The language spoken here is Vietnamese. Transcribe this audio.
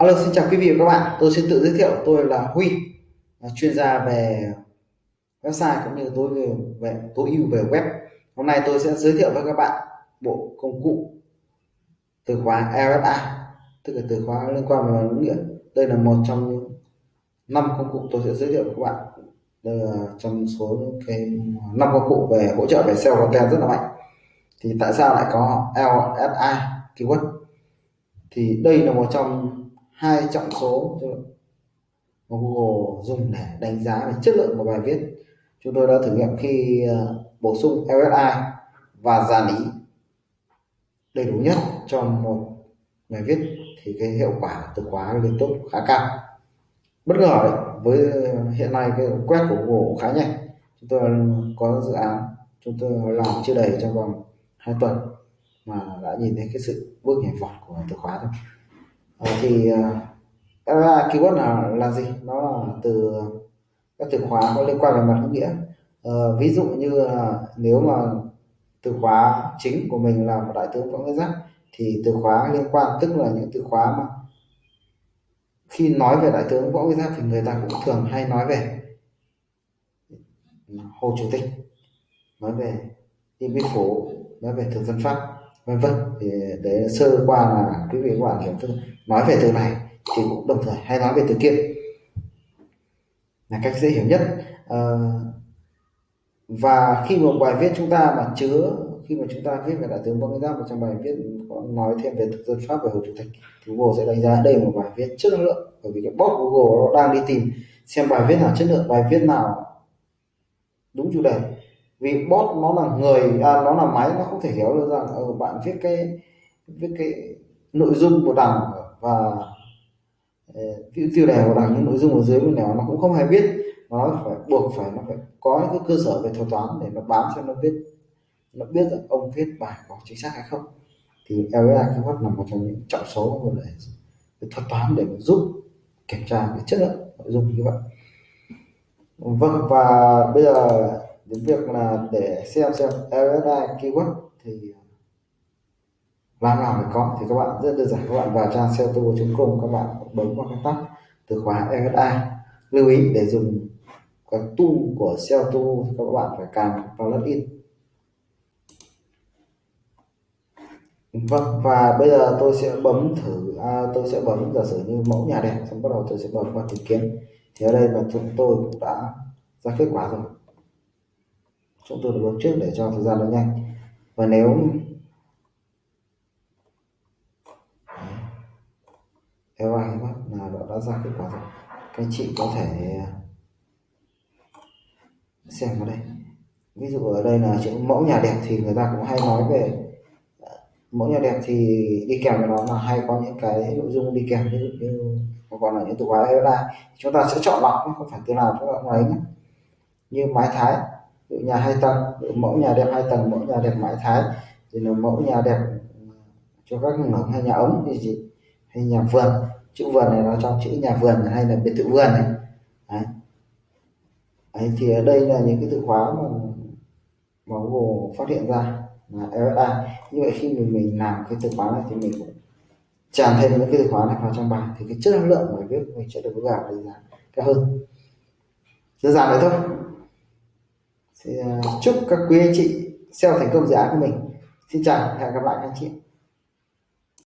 Alo xin chào quý vị và các bạn. Tôi xin tự giới thiệu tôi là Huy chuyên gia về website cũng như tôi về, về tối ưu về web. Hôm nay tôi sẽ giới thiệu với các bạn bộ công cụ từ khóa RFA tức là từ khóa liên quan vào ngữ nghĩa. Đây là một trong những năm công cụ tôi sẽ giới thiệu với các bạn. Đây là trong số cái năm công cụ về hỗ trợ về SEO content rất là mạnh. Thì tại sao lại có LSI keyword? Thì đây là một trong hai trọng số. Mà Google dùng để đánh giá về chất lượng của bài viết. Chúng tôi đã thử nghiệm khi ờ, bổ sung LSI và dàn ý đầy đủ nhất cho một bài viết thì cái hiệu quả từ khóa liên tục khá cao. Bất ngờ đấy với ờ, hiện nay cái quét của Google khá nhanh. Chúng tôi có dự án, chúng tôi làm chưa đầy trong vòng 2 tuần mà đã nhìn thấy cái sự bước nhảy vọt của từ khóa thôi thì uh, keyword là là gì? Nó là từ các từ khóa có liên quan về mặt nghĩa. Uh, ví dụ như là nếu mà từ khóa chính của mình là một đại tướng võ nguyên giáp thì từ khóa liên quan tức là những từ khóa mà khi nói về đại tướng võ nguyên giáp thì người ta cũng thường hay nói về hồ chủ tịch nói về điện biên phủ nói về thực dân pháp vân vân. Thì để sơ qua là quý vị các bạn hiểu thức nói về từ này thì cũng đồng thời hay nói về từ kia. Là cách dễ hiểu nhất. À, và khi một bài viết chúng ta mà chứa khi mà chúng ta viết về đại tướng Võ Nguyên Giáp trong bài viết có nói thêm về thực dân pháp và hồ chủ tịch thì Google sẽ đánh giá đây là một bài viết chất lượng bởi vì cái bot Google nó đang đi tìm xem bài viết nào chất lượng bài viết nào đúng chủ đề vì bot nó là người à, nó là máy nó không thể hiểu được rằng ừ, bạn viết cái viết cái nội dung của đảng và ờ, tiêu tiêu đề của đảng những nội dung ở dưới bên nào nó cũng không hề biết mà nó phải buộc phải nó phải có những cái cơ sở về thuật toán để nó bám cho nó biết nó biết rằng ông viết bài có chính xác hay không. Thì LSA keyword là một trong những trọng số để thuật toán để giúp kiểm tra cái chất lượng nội dung như vậy. Vâng và bây giờ đến việc là để xem xem LSI keyword thì ờ, làm nào để có thì các bạn rất đơn giản. Các bạn vào trang seltool.com các bạn bấm vào cái tab từ khóa LSI lưu ý để dùng cái tool của SEO tool thì các bạn phải cài vào login. Vâng và bây giờ tôi sẽ bấm thử à, tôi sẽ bấm giả sử như mẫu nhà đẹp xong bắt đầu tôi sẽ bấm vào tìm kiếm. Thì ở đây là chúng tôi cũng đã ra kết quả rồi chúng tôi được bấm trước để cho thời gian nó nhanh. Và nếu theo ai mắt là nó đã ra kết quả rồi. Các chị có thể xem vào đây. Ví dụ ở đây là chữ mẫu nhà đẹp thì người ta cũng hay nói về, mẫu nhà đẹp thì đi kèm với nó là hay có những cái nội dung đi kèm, ví dụ như còn là những từ khóa là chúng ta sẽ chọn lọc, không phải từ nào chúng ta lấy nhé. Như mái thái ví dụ nhà hai tầng mẫu nhà đẹp hai tầng mẫu nhà đẹp mái thái. Thì là mẫu nhà đẹp ừ, cho các ngưỡng hay nhà ống thì gì hay nhà vườn. Chữ vườn này nó trong chữ nhà vườn hay là biệt thự vườn này. Đấy. Đấy, thì ở đây là những cái từ khóa mà mà Google phát hiện ra là lsa như vậy khi mình mình làm cái từ khóa này thì mình cũng tràn thêm những cái từ khóa này vào trong bài. Thì cái chất lượng bài viết mình sẽ được gạo đánh giá cao hơn. Đơn giản vậy thôi thì ờ, chúc các quý anh chị SEO thành công dự án của mình. Xin chào hẹn gặp lại các anh chị.